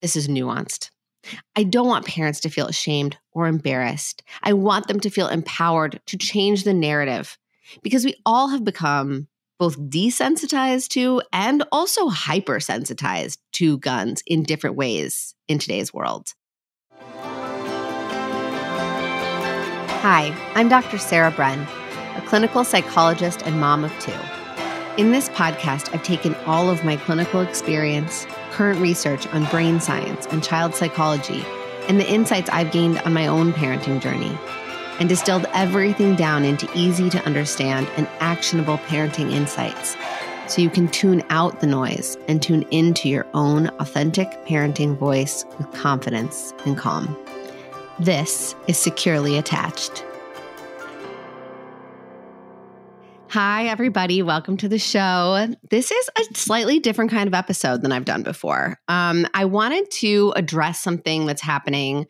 this is nuanced. I don't want parents to feel ashamed or embarrassed. I want them to feel empowered to change the narrative because we all have become both desensitized to and also hypersensitized to guns in different ways in today's world. Hi, I'm Dr. Sarah Bren, a clinical psychologist and mom of two. In this podcast, I've taken all of my clinical experience, current research on brain science and child psychology, and the insights I've gained on my own parenting journey, and distilled everything down into easy to understand and actionable parenting insights so you can tune out the noise and tune into your own authentic parenting voice with confidence and calm. This is Securely Attached. Hi, everybody. Welcome to the show. This is a slightly different kind of episode than I've done before. Um, I wanted to address something that's happening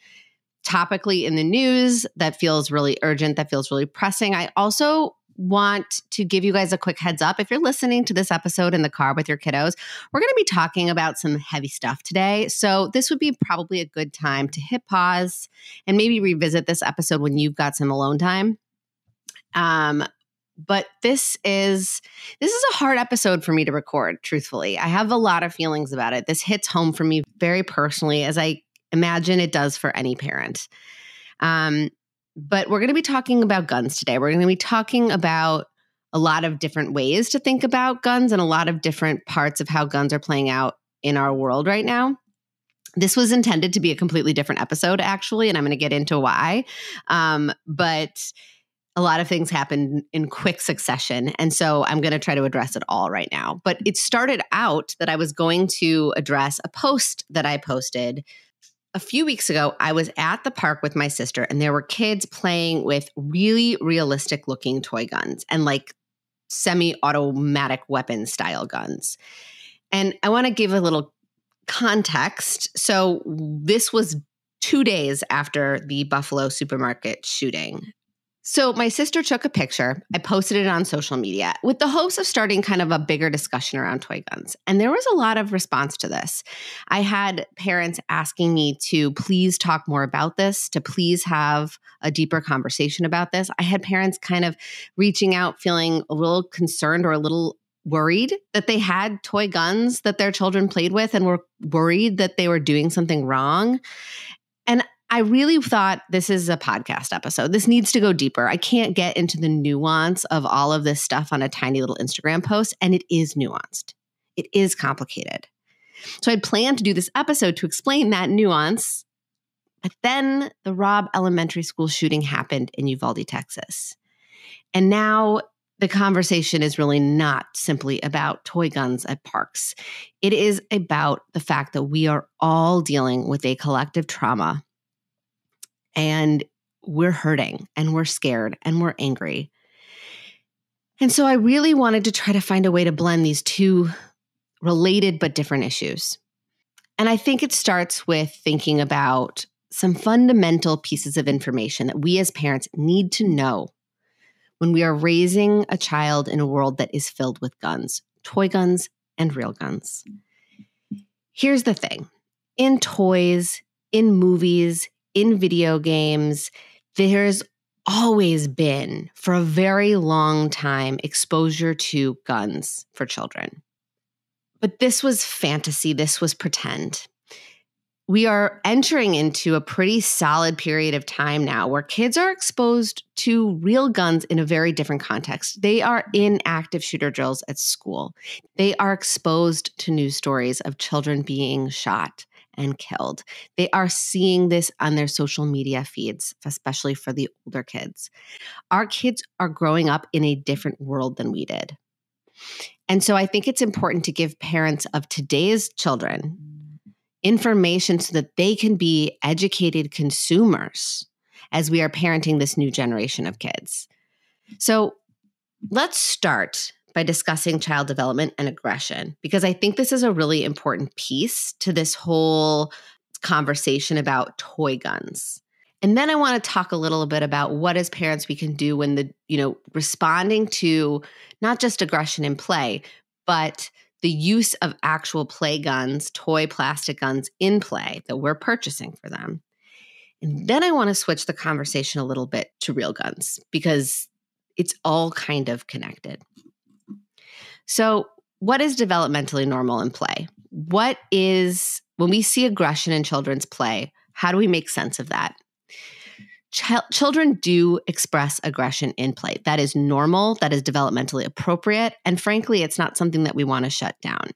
topically in the news that feels really urgent, that feels really pressing. I also want to give you guys a quick heads up. If you're listening to this episode in the car with your kiddos, we're going to be talking about some heavy stuff today. So, this would be probably a good time to hit pause and maybe revisit this episode when you've got some alone time. Um, but this is this is a hard episode for me to record truthfully i have a lot of feelings about it this hits home for me very personally as i imagine it does for any parent um, but we're going to be talking about guns today. We're going to be talking about a lot of different ways to think about guns and a lot of different parts of how guns are playing out in our world right now. This was intended to be a completely different episode, actually, and I'm going to get into why. Um, but a lot of things happened in quick succession. And so I'm going to try to address it all right now. But it started out that I was going to address a post that I posted a few weeks ago, I was at the park with my sister, and there were kids playing with really realistic looking toy guns and like semi automatic weapon style guns. And I want to give a little context. So, this was two days after the Buffalo supermarket shooting. So, my sister took a picture. I posted it on social media with the hopes of starting kind of a bigger discussion around toy guns. And there was a lot of response to this. I had parents asking me to please talk more about this, to please have a deeper conversation about this. I had parents kind of reaching out, feeling a little concerned or a little worried that they had toy guns that their children played with and were worried that they were doing something wrong. And I really thought this is a podcast episode. This needs to go deeper. I can't get into the nuance of all of this stuff on a tiny little Instagram post, and it is nuanced. It is complicated. So I'd planned to do this episode to explain that nuance, but then the Robb Elementary School shooting happened in Uvalde, Texas. And now the conversation is really not simply about toy guns at parks. It is about the fact that we are all dealing with a collective trauma and we're hurting and we're scared and we're angry. And so I really wanted to try to find a way to blend these two related but different issues. And I think it starts with thinking about some fundamental pieces of information that we as parents need to know when we are raising a child in a world that is filled with guns, toy guns and real guns. Here's the thing in toys, in movies, in video games, there's always been, for a very long time, exposure to guns for children. But this was fantasy, this was pretend. We are entering into a pretty solid period of time now where kids are exposed to real guns in a very different context. They are in active shooter drills at school. They are exposed to news stories of children being shot and killed. They are seeing this on their social media feeds, especially for the older kids. Our kids are growing up in a different world than we did. And so I think it's important to give parents of today's children information so that they can be educated consumers as we are parenting this new generation of kids. So let's start by discussing child development and aggression, because I think this is a really important piece to this whole conversation about toy guns. And then I want to talk a little bit about what as parents we can do when the, you know, responding to not just aggression in play, but the use of actual play guns, toy plastic guns in play that we're purchasing for them. And then I want to switch the conversation a little bit to real guns because it's all kind of connected. So, what is developmentally normal in play? What is, when we see aggression in children's play, how do we make sense of that? Ch- children do express aggression in play. That is normal, that is developmentally appropriate. And frankly, it's not something that we want to shut down.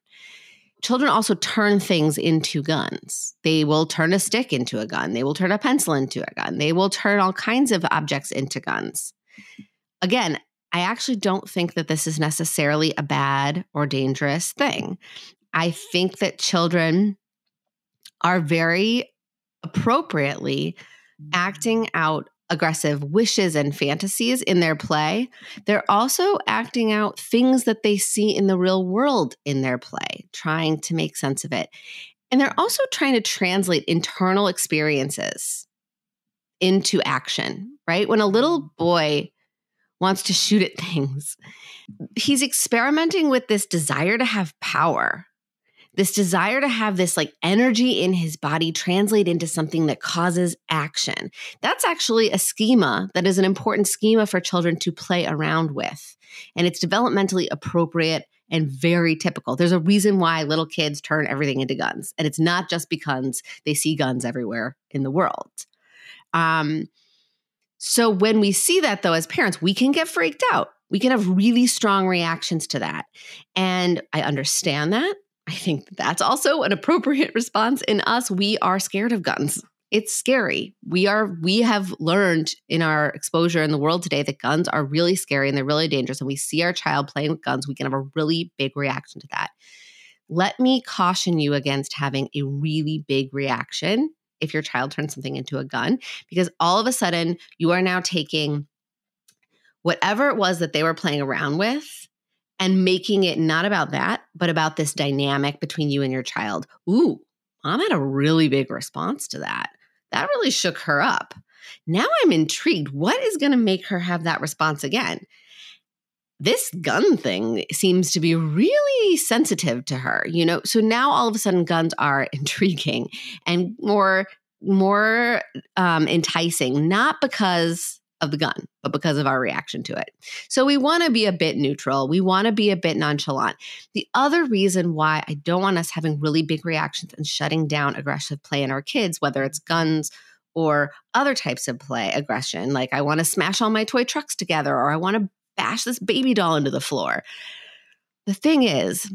Children also turn things into guns. They will turn a stick into a gun. They will turn a pencil into a gun. They will turn all kinds of objects into guns. Again, I actually don't think that this is necessarily a bad or dangerous thing. I think that children are very appropriately acting out aggressive wishes and fantasies in their play, they're also acting out things that they see in the real world in their play, trying to make sense of it. And they're also trying to translate internal experiences into action, right? When a little boy wants to shoot at things, he's experimenting with this desire to have power this desire to have this like energy in his body translate into something that causes action. That's actually a schema that is an important schema for children to play around with. And it's developmentally appropriate and very typical. There's a reason why little kids turn everything into guns. And it's not just because they see guns everywhere in the world. Um, so when we see that, though, as parents, we can get freaked out. We can have really strong reactions to that. And I understand that. I think that's also an appropriate response in us. We are scared of guns. It's scary. We are we have learned in our exposure in the world today that guns are really scary and they're really dangerous and we see our child playing with guns, we can have a really big reaction to that. Let me caution you against having a really big reaction if your child turns something into a gun because all of a sudden you are now taking whatever it was that they were playing around with and making it not about that, but about this dynamic between you and your child. Ooh, mom had a really big response to that. That really shook her up. Now I'm intrigued. What is going to make her have that response again? This gun thing seems to be really sensitive to her, you know. So now all of a sudden guns are intriguing and more more um, enticing, not because of the gun, but because of our reaction to it. So we want to be a bit neutral. We want to be a bit nonchalant. The other reason why I don't want us having really big reactions and shutting down aggressive play in our kids, whether it's guns or other types of play aggression, like I want to smash all my toy trucks together or I want to bash this baby doll into the floor. The thing is,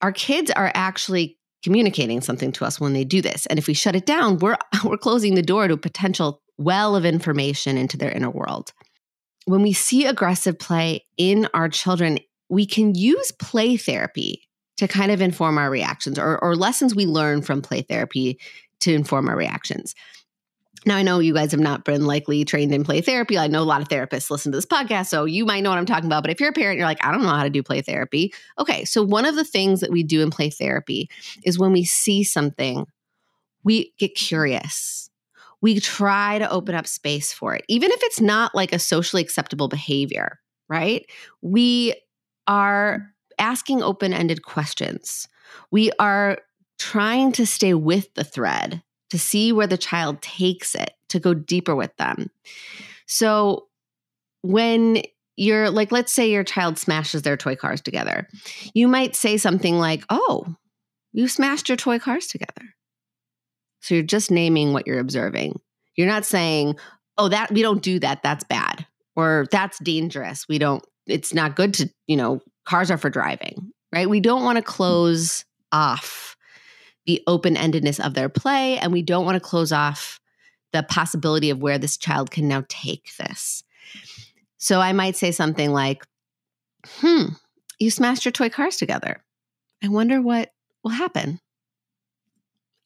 our kids are actually communicating something to us when they do this. And if we shut it down, we're we're closing the door to a potential well of information into their inner world. When we see aggressive play in our children, we can use play therapy to kind of inform our reactions or, or lessons we learn from play therapy to inform our reactions. Now, I know you guys have not been likely trained in play therapy. I know a lot of therapists listen to this podcast, so you might know what I'm talking about. But if you're a parent, you're like, I don't know how to do play therapy. Okay, so one of the things that we do in play therapy is when we see something, we get curious we try to open up space for it, even if it's not like a socially acceptable behavior, right? We are asking open ended questions. We are trying to stay with the thread to see where the child takes it, to go deeper with them. So when you're like, let's say your child smashes their toy cars together, you might say something like, Oh, you smashed your toy cars together. So you're just naming what you're observing. You're not saying, oh, that we don't do that. That's bad. Or that's dangerous. We don't, it's not good to, you know, cars are for driving, right? We don't want to close off the open endedness of their play. And we don't want to close off the possibility of where this child can now take this. So I might say something like, hmm, you smashed your toy cars together. I wonder what will happen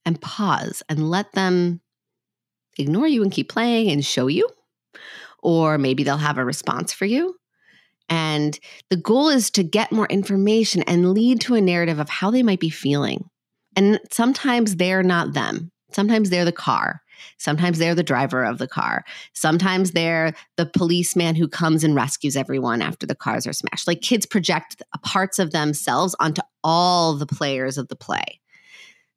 and pause and let them ignore you and keep playing and show you. Or maybe they'll have a response for you. And the goal is to get more information and lead to a narrative of how they might be feeling. And sometimes they're not them, sometimes they're the car. Sometimes they're the driver of the car. Sometimes they're the policeman who comes and rescues everyone after the cars are smashed. Like kids project parts of themselves onto all the players of the play.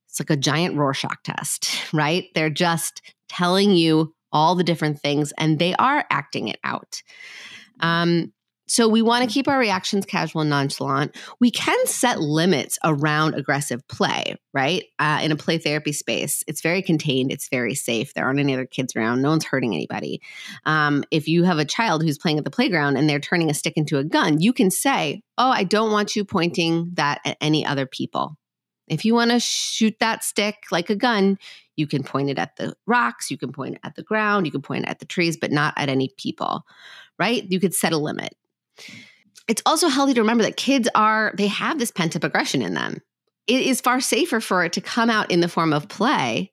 It's like a giant Rorschach test, right? They're just telling you all the different things and they are acting it out. Um, so we want to keep our reactions casual and nonchalant. We can set limits around aggressive play, right? Uh, in a play therapy space, it's very contained, it's very safe. There aren't any other kids around, no one's hurting anybody. Um, if you have a child who's playing at the playground and they're turning a stick into a gun, you can say, Oh, I don't want you pointing that at any other people. If you want to shoot that stick like a gun, you can point it at the rocks, you can point it at the ground, you can point it at the trees, but not at any people, right? You could set a limit it's also healthy to remember that kids are, they have this pent up aggression in them. It is far safer for it to come out in the form of play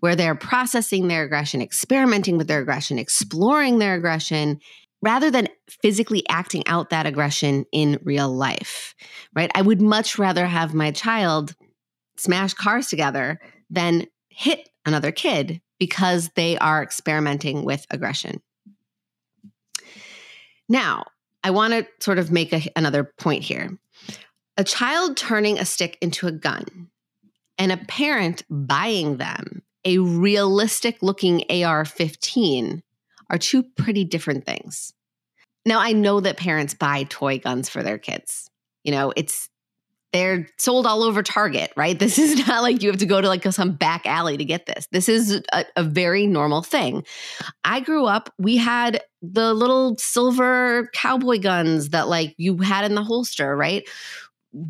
where they're processing their aggression, experimenting with their aggression, exploring their aggression, rather than physically acting out that aggression in real life, right? I would much rather have my child smash cars together than hit another kid because they are experimenting with aggression. Now, I want to sort of make a, another point here. A child turning a stick into a gun and a parent buying them a realistic looking AR 15 are two pretty different things. Now, I know that parents buy toy guns for their kids. You know, it's they're sold all over Target, right? This is not like you have to go to like some back alley to get this. This is a, a, very normal thing. I grew up, we had the little silver cowboy guns that like you had in the holster, right?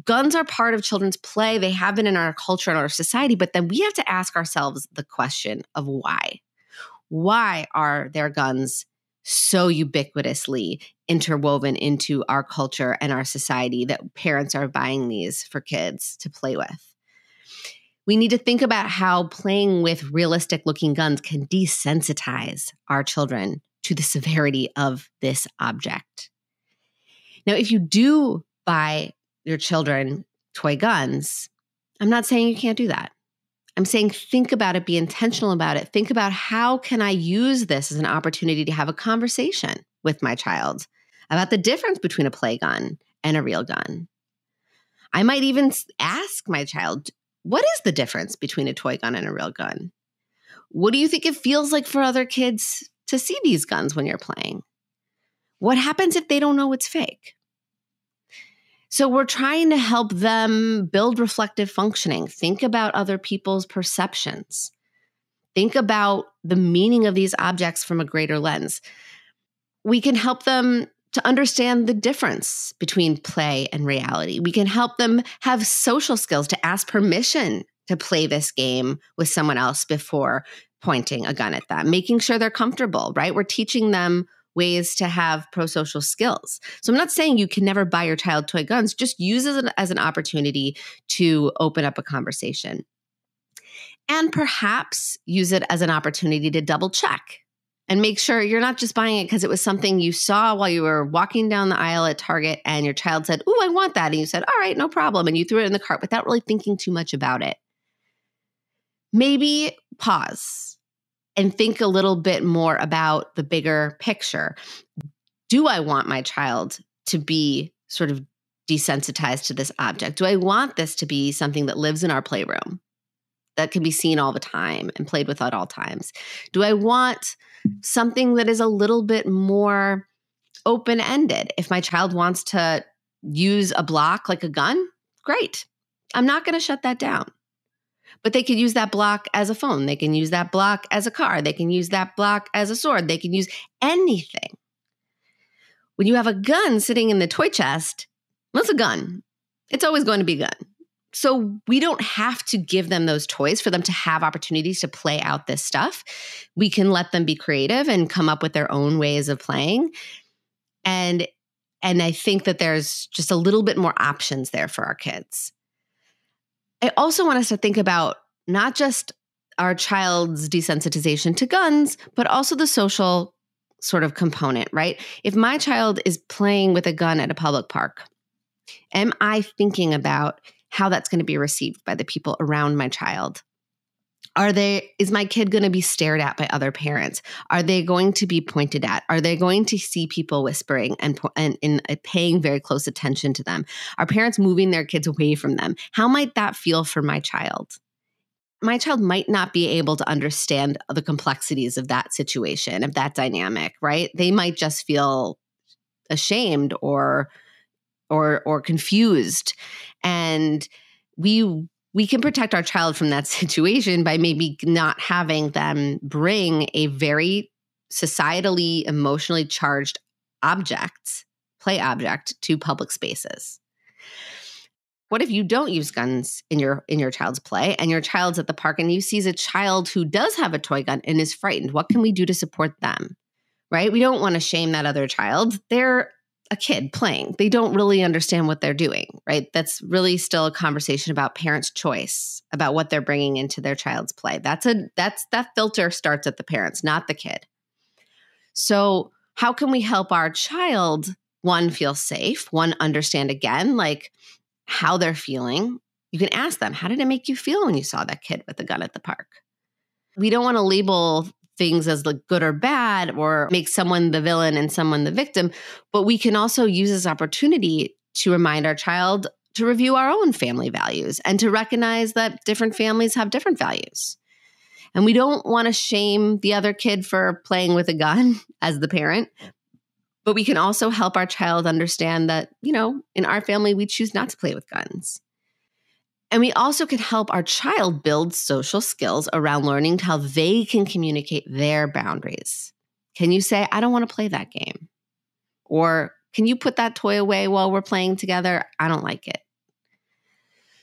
Guns are part of children's play. They have been in our culture and our society, but then we have to ask ourselves the question of why. Why are there guns so ubiquitously interwoven into our culture and our society that parents are buying these for kids to play with. We need to think about how playing with realistic looking guns can desensitize our children to the severity of this object. Now, if you do buy your children toy guns, I'm not saying you can't do that. I'm saying think about it, be intentional about it. Think about how can I use this as an opportunity to have a conversation with my child about the difference between a play gun and a real gun. I might even ask my child, what is the difference between a toy gun and a real gun? What do you think it feels like for other kids to see these guns when you're playing? What happens if they don't know it's fake? So we're trying to help them build reflective functioning, think about other people's perceptions, think about the meaning of these objects from a greater lens. We can help them to understand the difference between play and reality. We can help them have social skills to ask permission to play this game with someone else before pointing a gun at them, making sure they're comfortable, right? We're teaching them ways to have pro social skills. So I'm not saying you can never buy your child toy guns, just use it as an, as an opportunity to open up a conversation. And perhaps use it as an opportunity to double check and make sure you're not just buying it because it was something you saw while you were walking down the aisle at Target and your child said, Oh, I want that. And you said, All right, no problem. And you threw it in the cart without really thinking too much about it. Maybe pause and think a little bit more about the bigger picture. Do I want my child to be sort of desensitized to this object? Do I want this to be something that lives in our playroom that can be seen all the time and played with at all times? Do I want something that is a little bit more open ended? If my child wants to use a block like a gun, great. I'm not going to shut that down. But they could use that block as a phone. They can use that block as a car. They can use that block as a sword. They can use anything. When you have a gun sitting in the toy chest, what's a gun? It's always going to be a gun. So we don't have to give them those toys for them to have opportunities to play out this stuff. We can let them be creative and come up with their own ways of playing. And and I think that there's just a little bit more options there for our kids. I also want us to think about not just our child's desensitization to guns, but also the social sort of component, right? If my child is playing with a gun at a public park, am I thinking about how that's going to be received by the people around my child? Are they is my kid going to be stared at by other parents? Are they going to be pointed at? Are they going to see people whispering and and, and uh, paying very close attention to them? Are parents moving their kids away from them? How might that feel for my child? My child might not be able to understand the complexities of that situation, of that dynamic, right? They might just feel ashamed or or or confused and we we can protect our child from that situation by maybe not having them bring a very societally emotionally charged object play object to public spaces. What if you don't use guns in your in your child's play and your child's at the park and you sees a child who does have a toy gun and is frightened? What can we do to support them? Right? We don't want to shame that other child. They're a kid playing. They don't really understand what they're doing, right? That's really still a conversation about parents' choice about what they're bringing into their child's play. That's a that's that filter starts at the parents, not the kid. So, how can we help our child one feel safe, one understand again like how they're feeling? You can ask them, "How did it make you feel when you saw that kid with a gun at the park?" We don't want to label things as like good or bad or make someone the villain and someone the victim but we can also use this opportunity to remind our child to review our own family values and to recognize that different families have different values. And we don't want to shame the other kid for playing with a gun as the parent but we can also help our child understand that you know in our family we choose not to play with guns and we also can help our child build social skills around learning how they can communicate their boundaries. Can you say, I don't want to play that game? Or can you put that toy away while we're playing together? I don't like it.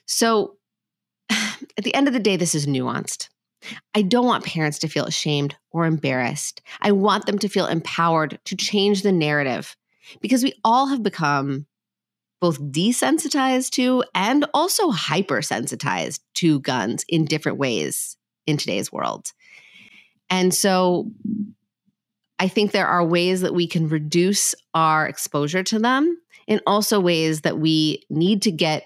So at the end of the day, this is nuanced. I don't want parents to feel ashamed or embarrassed. I want them to feel empowered to change the narrative because we all have become both desensitized to and also hypersensitized to guns in different ways in today's world. And so I think there are ways that we can reduce our exposure to them and also ways that we need to get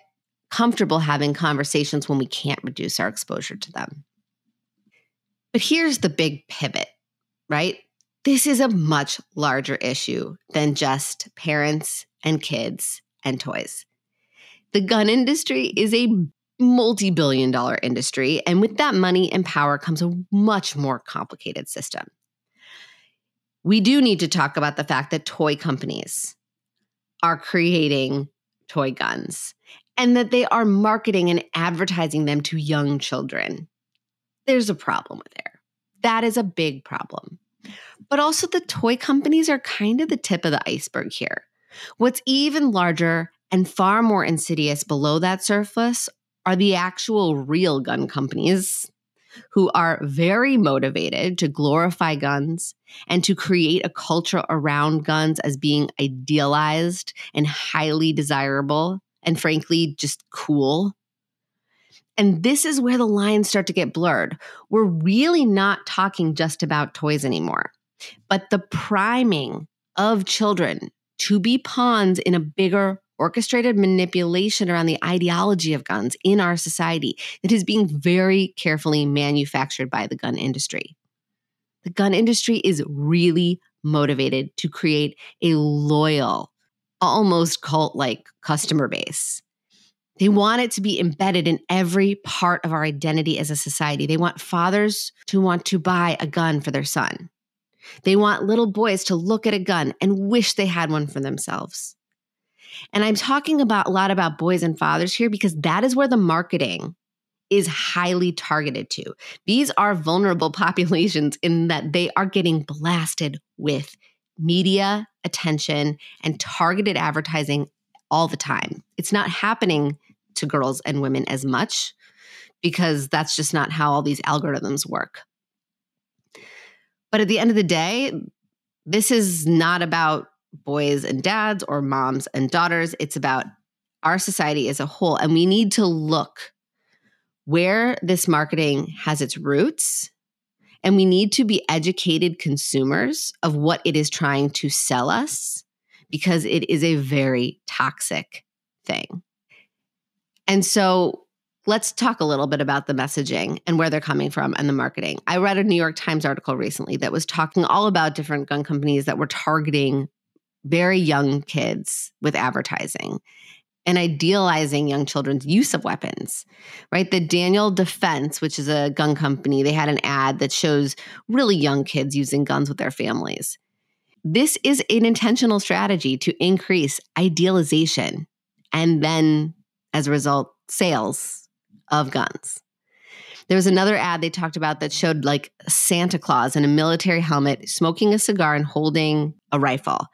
comfortable having conversations when we can't reduce our exposure to them. But here's the big pivot, right? This is a much larger issue than just parents and kids and toys. The gun industry is a multi billion dollar industry, and with that money and power comes a much more complicated system. We do need to talk about the fact that toy companies are creating toy guns and that they are marketing and advertising them to young children. There's a problem there. That is a big problem. But also, the toy companies are kind of the tip of the iceberg here. What's even larger and far more insidious below that surface are the actual real gun companies who are very motivated to glorify guns and to create a culture around guns as being idealized and highly desirable and frankly just cool. And this is where the lines start to get blurred. We're really not talking just about toys anymore, but the priming of children to be pawns in a bigger orchestrated manipulation around the ideology of guns in our society that is being very carefully manufactured by the gun industry. The gun industry is really motivated to create a loyal, almost cult like customer base. They want it to be embedded in every part of our identity as a society. They want fathers to want to buy a gun for their son. They want little boys to look at a gun and wish they had one for themselves. And I'm talking about a lot about boys and fathers here because that is where the marketing is highly targeted to. These are vulnerable populations in that they are getting blasted with media attention and targeted advertising all the time. It's not happening to girls and women as much because that's just not how all these algorithms work. But at the end of the day, this is not about boys and dads or moms and daughters. It's about our society as a whole. And we need to look where this marketing has its roots. And we need to be educated consumers of what it is trying to sell us because it is a very toxic thing. And so let's talk a little bit about the messaging and where they're coming from and the marketing. I read a New York Times article recently that was talking all about different gun companies that were targeting very young kids with advertising and idealizing young children's use of weapons, right? The Daniel Defense, which is a gun company, they had an ad that shows really young kids using guns with their families. This is an intentional strategy to increase idealization and then, as a result, sales of guns. There was another ad they talked about that showed like Santa Claus in a military helmet smoking a cigar and holding a rifle.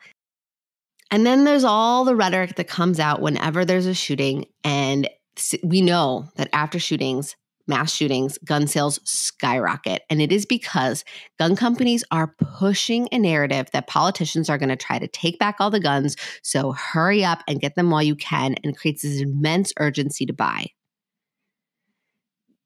And then there's all the rhetoric that comes out whenever there's a shooting. And we know that after shootings, mass shootings, gun sales skyrocket. And it is because gun companies are pushing a narrative that politicians are going to try to take back all the guns. So hurry up and get them while you can and creates this immense urgency to buy.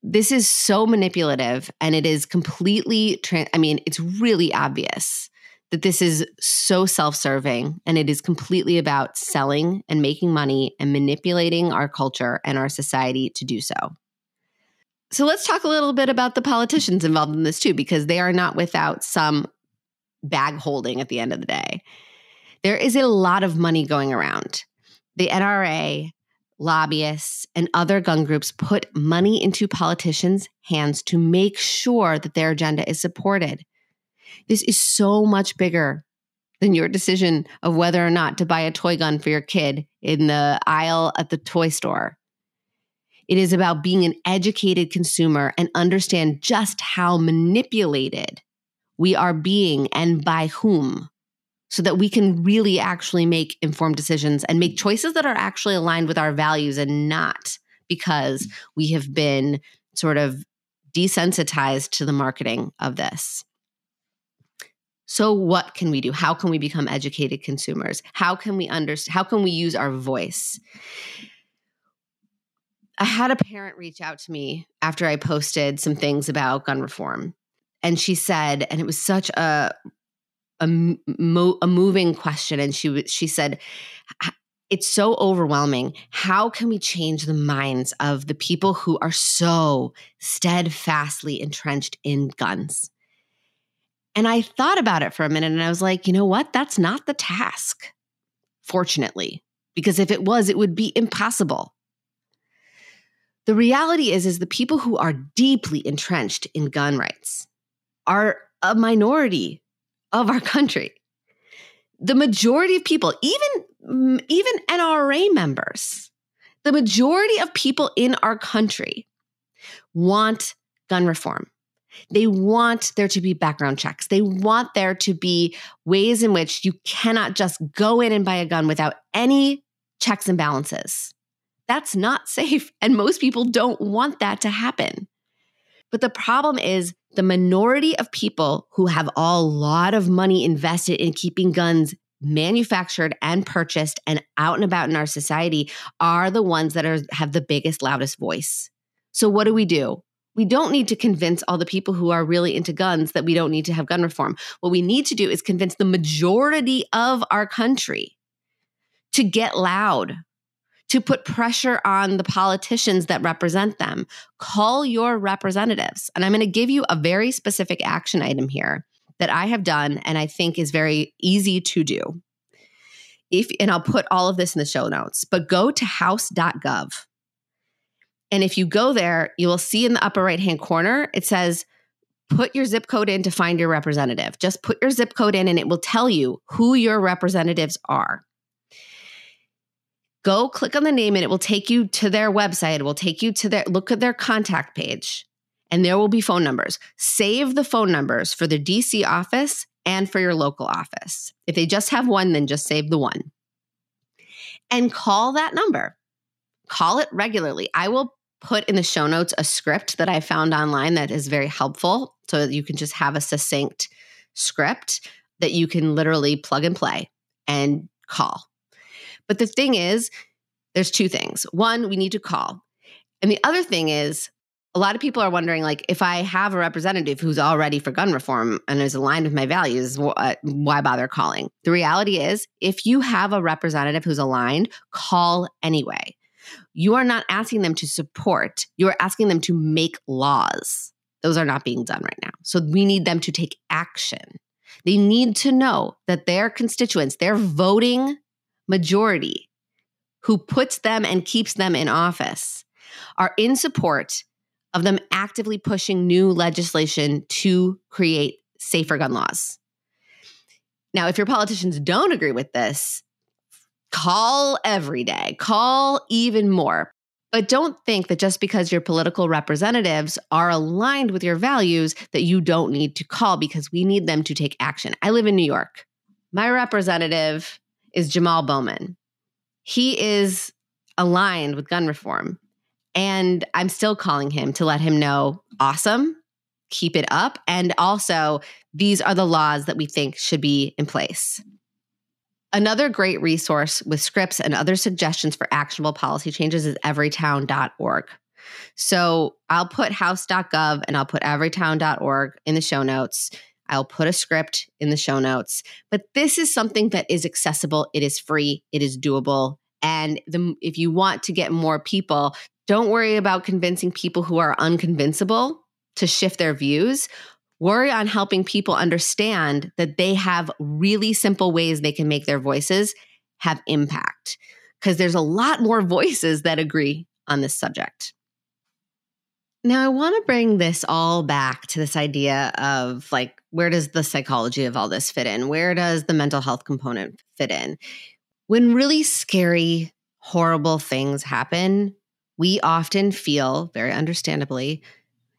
This is so manipulative and it is completely, I mean, it's really obvious that this is so self serving and it is completely about selling and making money and manipulating our culture and our society to do so. So let's talk a little bit about the politicians involved in this too, because they are not without some bag holding at the end of the day. There is a lot of money going around. The NRA, lobbyists, and other gun groups put money into politicians' hands to make sure that their agenda is supported. This is so much bigger than your decision of whether or not to buy a toy gun for your kid in the aisle at the toy store. It is about being an educated consumer and understand just how manipulated we are being and by whom so that we can really actually make informed decisions and make choices that are actually aligned with our values and not because we have been sort of desensitized to the marketing of this. So what can we do? How can we become educated consumers? How can we understand how can we use our voice? I had a parent reach out to me after I posted some things about gun reform. And she said, and it was such a a, mo- a moving question and she she said it's so overwhelming. How can we change the minds of the people who are so steadfastly entrenched in guns? And I thought about it for a minute and I was like, you know what? That's not the task, fortunately, because if it was, it would be impossible. The reality is is the people who are deeply entrenched in gun rights are a minority of our country. The majority of people, even even NRA members, the majority of people in our country want gun reform. They want there to be background checks. They want there to be ways in which you cannot just go in and buy a gun without any checks and balances. That's not safe. And most people don't want that to happen. But the problem is the minority of people who have a lot of money invested in keeping guns manufactured and purchased and out and about in our society are the ones that are have the biggest loudest voice. So what do we do? We don't need to convince all the people who are really into guns that we don't need to have gun reform. What we need to do is convince the majority of our country to get loud to put pressure on the politicians that represent them. Call your representatives. And I'm going to give you a very specific action item here that I have done and I think is very easy to do. If and I'll put all of this in the show notes, but go to house.gov. And if you go there, you will see in the upper right hand corner, it says, put your zip code in to find your representative. Just put your zip code in and it will tell you who your representatives are go click on the name and it will take you to their website. It will take you to their look at their contact page and there will be phone numbers. Save the phone numbers for the DC office and for your local office. If they just have one, then just save the one. And call that number. Call it regularly. I will put in the show notes a script that I found online that is very helpful so that you can just have a succinct script that you can literally plug and play and call. But the thing is, there's two things. One, we need to call. And the other thing is, a lot of people are wondering like if i have a representative who's already for gun reform and is aligned with my values uh, why bother calling the reality is if you have a representative who's aligned call anyway You are not asking them to support, you are asking them to make laws. Those are not being done right now. So we need them to take action. They need to know that their constituents, their voting majority, who puts them and keeps them in office, are in support of them actively pushing new legislation to create safer gun laws. Now, if your politicians don't agree with this, call every day, call even more. But don't think that just because your political representatives are aligned with your values that you don't need to call because we need them to take action. I live in New York. My representative is Jamal Bowman. He is aligned with gun reform. And I'm still calling him to let him know awesome, keep it up. And also, these are the laws that we think should be in place. Another great resource with scripts and other suggestions for actionable policy changes is everytown.org. So I'll put house.gov and I'll put everytown.org in the show notes. I'll put a script in the show notes. But this is something that is accessible, it is free, it is doable. And the, if you want to get more people, don't worry about convincing people who are unconvincible to shift their views worry on helping people understand that they have really simple ways they can make their voices have impact because there's a lot more voices that agree on this subject. Now, I want to bring this all back to this idea of like, where does the psychology of all this fit in? Where does the mental health component fit in? When really scary, horrible things happen, we often feel, very understandably,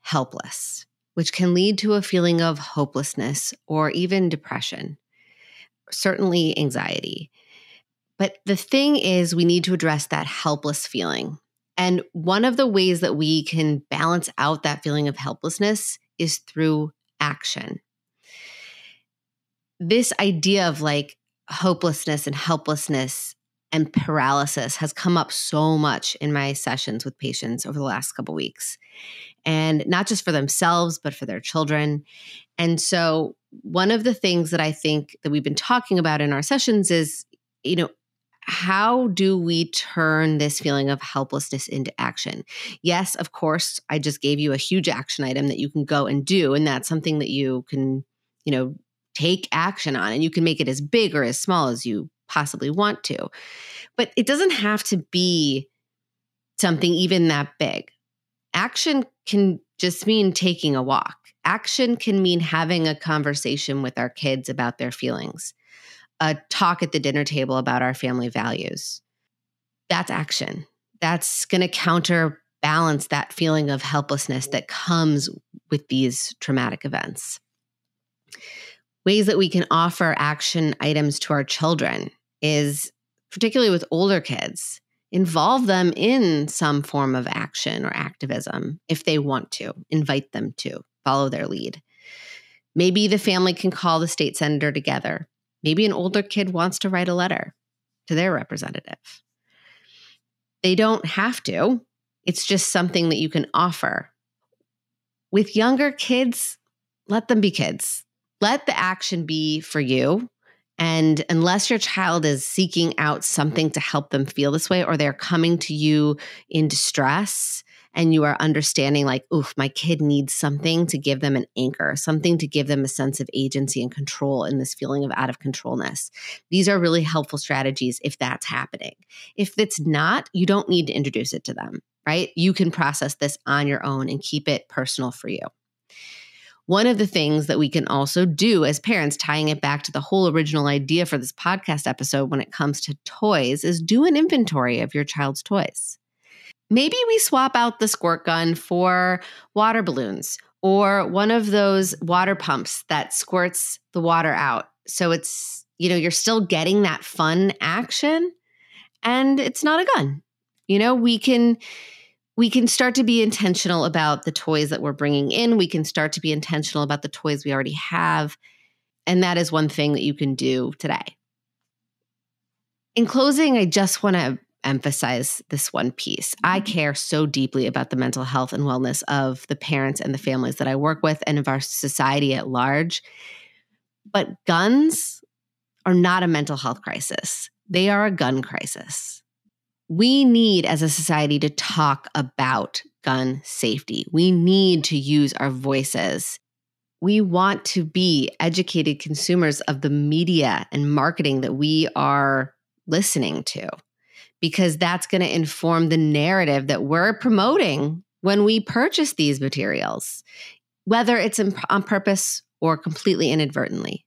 helpless which can lead to a feeling of hopelessness or even depression, certainly anxiety. But the thing is, we need to address that helpless feeling. And one of the ways that we can balance out that feeling of helplessness is through action. This idea of like hopelessness and helplessness and paralysis has come up so much in my sessions with patients over the last couple weeks and not just for themselves but for their children and so one of the things that i think that we've been talking about in our sessions is you know how do we turn this feeling of helplessness into action? Yes, of course, I just gave you a huge action item that you can go and do. And that's something that you can, you know, take action on. And you can make it as big or as small as you possibly want to. But it doesn't have to be something even that big. Action can just mean taking a walk. Action can mean having a conversation with our kids about their feelings, a talk at the dinner table about our family values. That's action. That's going to counterbalance that feeling of helplessness that comes with these traumatic events. Ways that we can offer action items to our children is particularly with older kids, involve them in some form of action or activism if they want to, invite them to follow their lead. Maybe the family can call the state senator together. Maybe an older kid wants to write a letter to their representative. They don't have to, it's just something that you can offer. With younger kids, let them be kids. Let the action be for you and unless your child is seeking out something to help them feel this way, or they're coming to you in distress, and you are understanding, like, oof, my kid needs something to give them an anchor, something to give them a sense of agency and control in this feeling of out of controlness. These are really helpful strategies if that's happening. If it's not, you don't need to introduce it to them, right? You can process this on your own and keep it personal for you. One of the things that we can also do as parents, tying it back to the whole original idea for this podcast episode when it comes to toys, is do an inventory of your child's toys. Maybe we swap out the squirt gun for water balloons or one of those water pumps that squirts the water out. So it's, you know, you're still getting that fun action and it's not a gun. You know, we can we can start to be intentional about the toys that we're bringing in. We can start to be intentional about the toys we already have. And that is one thing that you can do today. In closing, I just want to emphasize this one piece. I mm-hmm. care so deeply about the mental health and wellness of the parents and the families that I work with and of our society at large. But guns are not a mental health crisis, they are a gun crisis we need as a society to talk about gun safety. We need to use our voices. We want to be educated consumers of the media and marketing that we are listening to, because that's going to inform the narrative that we're promoting when we purchase these materials, whether it's on purpose or completely inadvertently.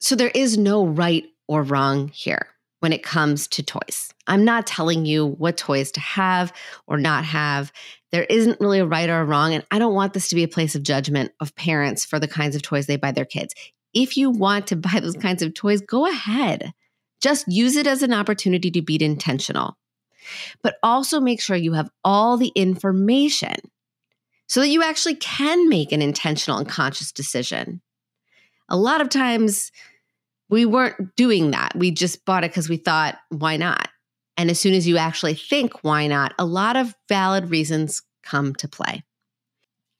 So there is no right or wrong here when it comes to toys. I'm not telling you what toys to have or not have. There isn't really a right or a wrong. And I don't want this to be a place of judgment of parents for the kinds of toys they buy their kids. If you want to buy those kinds of toys, go ahead. Just use it as an opportunity to be intentional. But also make sure you have all the information so that you actually can make an intentional and conscious decision. A lot of times, we weren't doing that. We just bought it because we thought, why not? And as soon as you actually think, why not? A lot of valid reasons come to play.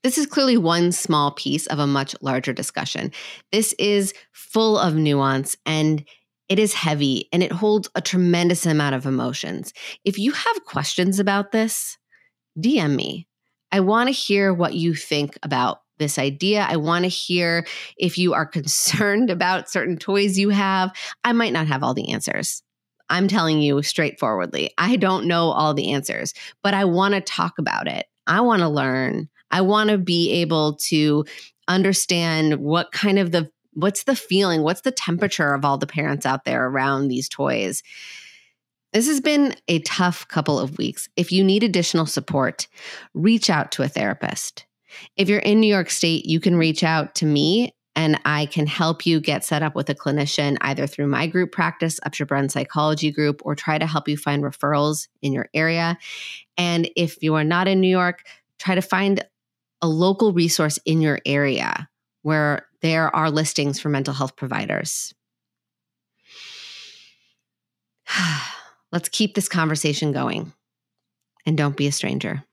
This is clearly one small piece of a much larger discussion. This is full of nuance and it is heavy and it holds a tremendous amount of emotions. If you have questions about this, DM me. I want to hear what you think about this idea. I want to hear if you are concerned about certain toys you have. I might not have all the answers. I'm telling you straightforwardly, I don't know all the answers, but I want to talk about it. I want to learn. I want to be able to understand what kind of the what's the feeling, what's the temperature of all the parents out there around these toys. This has been a tough couple of weeks. If you need additional support, reach out to a therapist. If you're in New York State, you can reach out to me and I can help you get set up with a clinician either through my group practice, Upshur Psychology Group, or try to help you find referrals in your area. And if you are not in New York, try to find a local resource in your area where there are listings for mental health providers. Let's keep this conversation going and don't be a stranger.